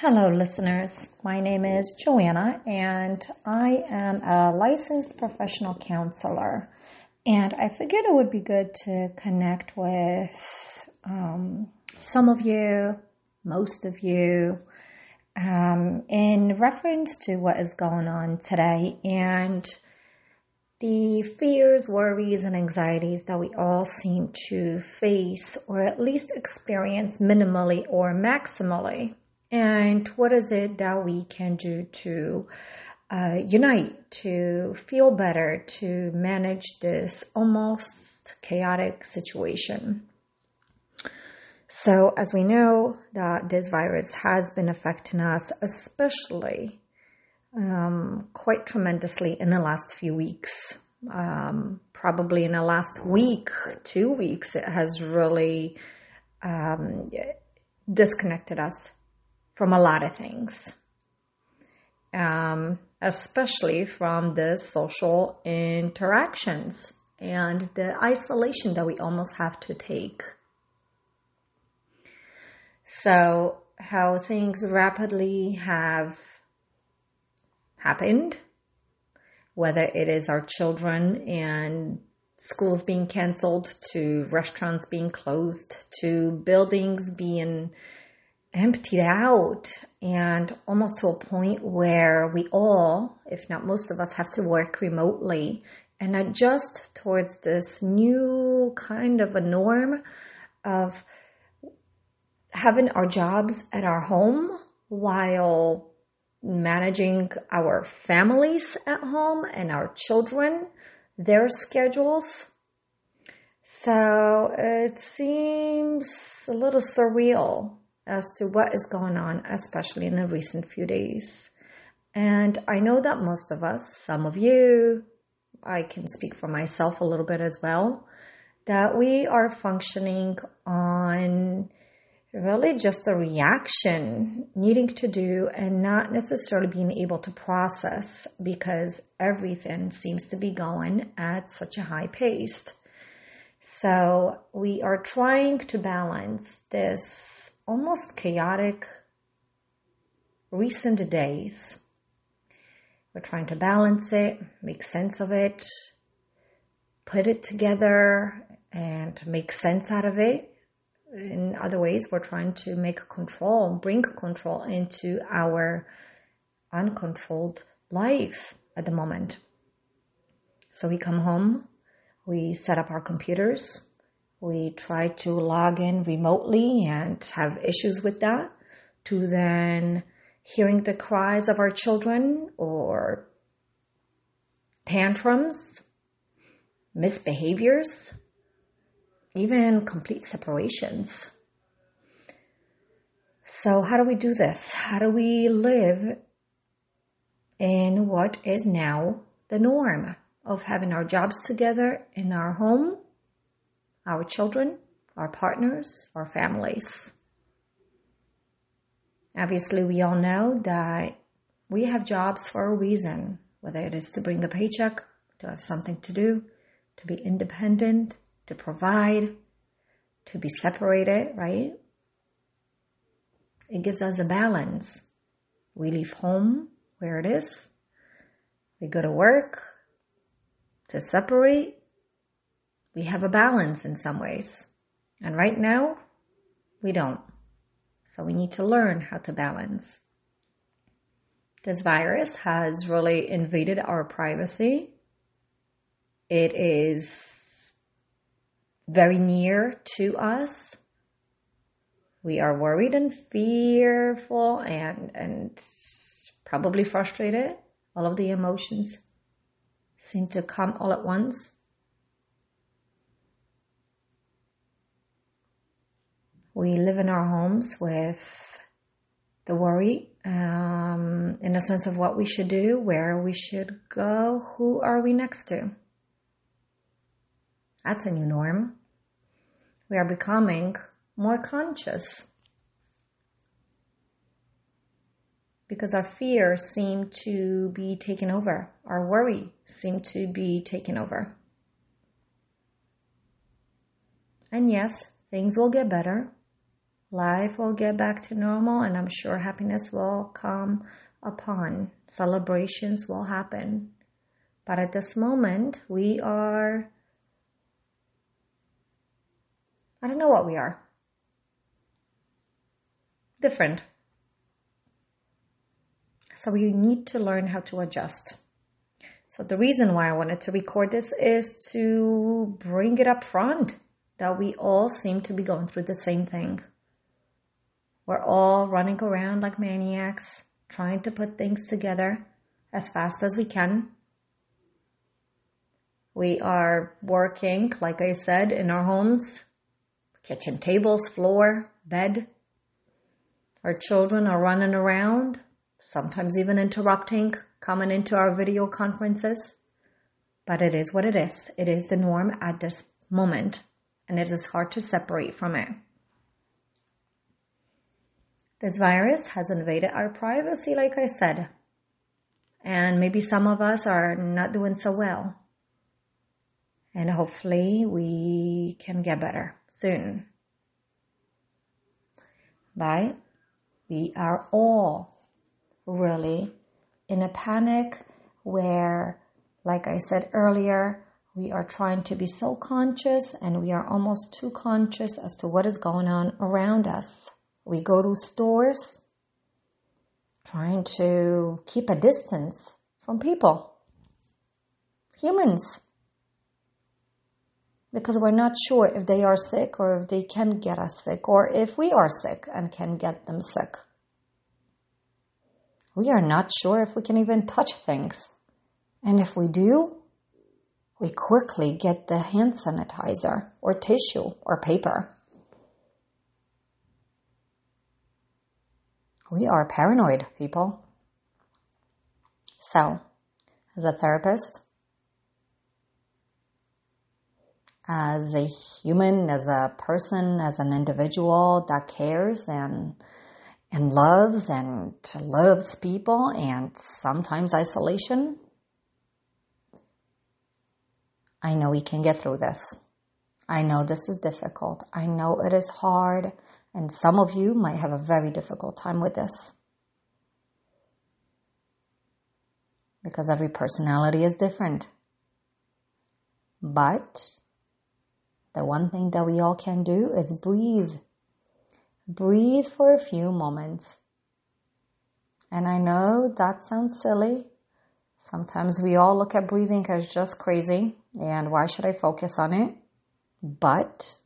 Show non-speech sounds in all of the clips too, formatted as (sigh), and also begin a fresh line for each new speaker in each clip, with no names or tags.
Hello, listeners. My name is Joanna, and I am a licensed professional counselor. And I figured it would be good to connect with um, some of you, most of you, um, in reference to what is going on today and the fears, worries, and anxieties that we all seem to face or at least experience minimally or maximally. And what is it that we can do to uh, unite, to feel better, to manage this almost chaotic situation? So, as we know, that this virus has been affecting us, especially um, quite tremendously in the last few weeks. Um, probably in the last week, two weeks, it has really um, disconnected us from a lot of things, um, especially from the social interactions and the isolation that we almost have to take. So, how things rapidly have happened, whether it is our children and schools being canceled, to restaurants being closed, to buildings being emptied out and almost to a point where we all, if not most of us, have to work remotely and adjust towards this new kind of a norm of having our jobs at our home while managing our families at home and our children, their schedules. So it seems a little surreal as to what is going on, especially in the recent few days. And I know that most of us, some of you, I can speak for myself a little bit as well, that we are functioning on really just a reaction needing to do and not necessarily being able to process because everything seems to be going at such a high pace. So we are trying to balance this almost chaotic recent days. We're trying to balance it, make sense of it, put it together, and make sense out of it. In other ways, we're trying to make control, bring control into our uncontrolled life at the moment. So we come home, we set up our computers, we try to log in remotely and have issues with that to then hearing the cries of our children or tantrums, misbehaviors, even complete separations. So, how do we do this? How do we live in what is now the norm of having our jobs together in our home our children, our partners, our families. Obviously, we all know that we have jobs for a reason, whether it is to bring a paycheck, to have something to do, to be independent, to provide, to be separated, right? It gives us a balance. We leave home where it is. We go to work to separate we have a balance in some ways. And right now, we don't. So we need to learn how to balance. This virus has really invaded our privacy. It is very near to us. We are worried and fearful and, and probably frustrated. All of the emotions seem to come all at once. We live in our homes with the worry um, in a sense of what we should do, where we should go, who are we next to. That's a new norm. We are becoming more conscious because our fears seem to be taken over, our worry seem to be taken over. And yes, things will get better life will get back to normal and I'm sure happiness will come upon. Celebrations will happen. But at this moment, we are, I don't know what we are. Different. So we need to learn how to adjust. So the reason why I wanted to record this is to bring it up front that we all seem to be going through the same thing. We're all running around like maniacs, trying to put things together as fast as we can. We are working, like I said, in our homes, kitchen tables, floor, bed. Our children are running around, sometimes even interrupting, coming into our video conferences. But it is what it is. It is the norm at this moment, and it is hard to separate from it. This virus has invaded our privacy, like I said. And maybe some of us are not doing so well. And hopefully we can get better soon. But we are all really in a panic where, like I said earlier, we are trying to be so conscious and we are almost too conscious as to what is going on around us. We go to stores trying to keep a distance from people, humans, because we're not sure if they are sick or if they can get us sick or if we are sick and can get them sick. We are not sure if we can even touch things. And if we do, we quickly get the hand sanitizer or tissue or paper. We are paranoid people. So, as a therapist, as a human, as a person, as an individual that cares and and loves and loves people and sometimes isolation, I know we can get through this. I know this is difficult. I know it is hard. And some of you might have a very difficult time with this. Because every personality is different. But the one thing that we all can do is breathe. Breathe for a few moments. And I know that sounds silly. Sometimes we all look at breathing as just crazy and why should I focus on it? But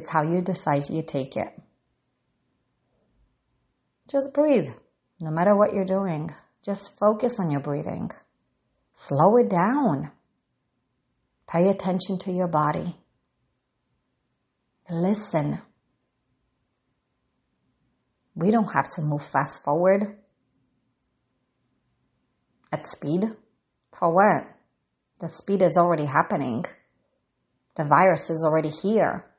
it's how you decide you take it. Just breathe. No matter what you're doing, just focus on your breathing. Slow it down. Pay attention to your body. Listen. We don't have to move fast forward at speed. For what? The speed is already happening. The virus is already here.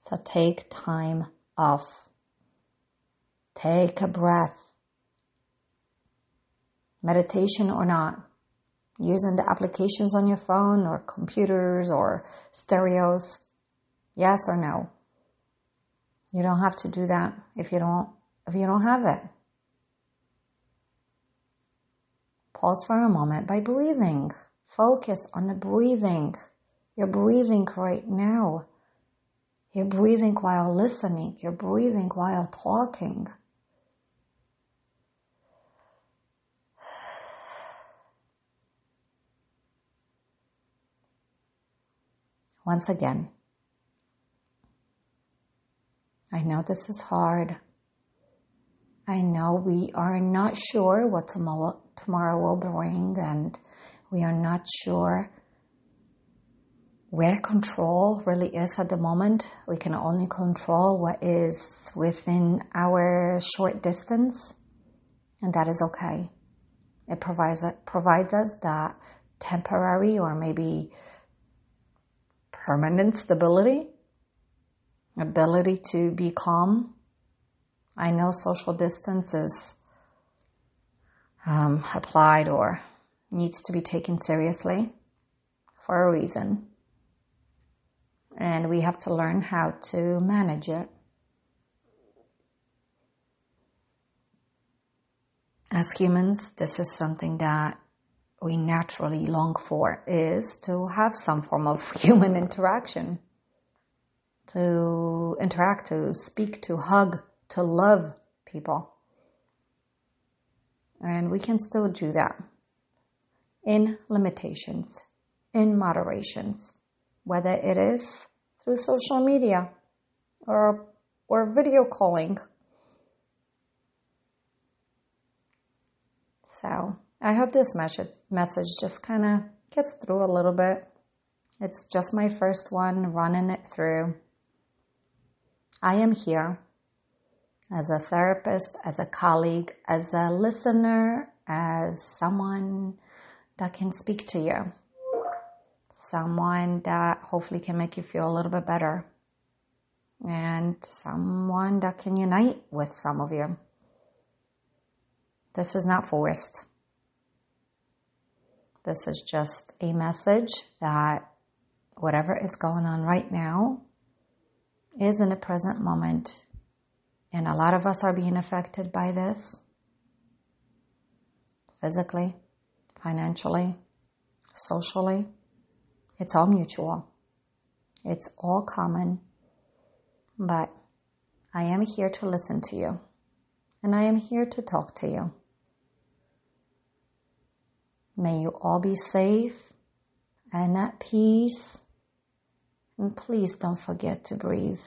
So take time off. Take a breath. Meditation or not, using the applications on your phone or computers or stereos. Yes or no? You don't have to do that if you don't, if you don't have it. Pause for a moment by breathing. Focus on the breathing. You're breathing right now. You're breathing while listening. You're breathing while talking. Once again, I know this is hard. I know we are not sure what tomorrow, tomorrow will bring, and we are not sure where control really is at the moment. We can only control what is within our short distance, and that is okay. It provides provides us that temporary or maybe permanent stability, ability to be calm. I know social distance is um, applied or needs to be taken seriously for a reason. And we have to learn how to manage it. As humans, this is something that we naturally long for is to have some form of (laughs) human interaction. To interact, to speak, to hug, to love people. And we can still do that in limitations, in moderations, whether it is through social media or, or video calling. So I hope this message, message just kind of gets through a little bit. It's just my first one running it through. I am here as a therapist, as a colleague, as a listener, as someone that can speak to you, someone that hopefully can make you feel a little bit better, and someone that can unite with some of you. This is not forced. This is just a message that whatever is going on right now is in the present moment. And a lot of us are being affected by this physically, financially, socially. It's all mutual. It's all common. But I am here to listen to you. And I am here to talk to you. May you all be safe and at peace. And please don't forget to breathe.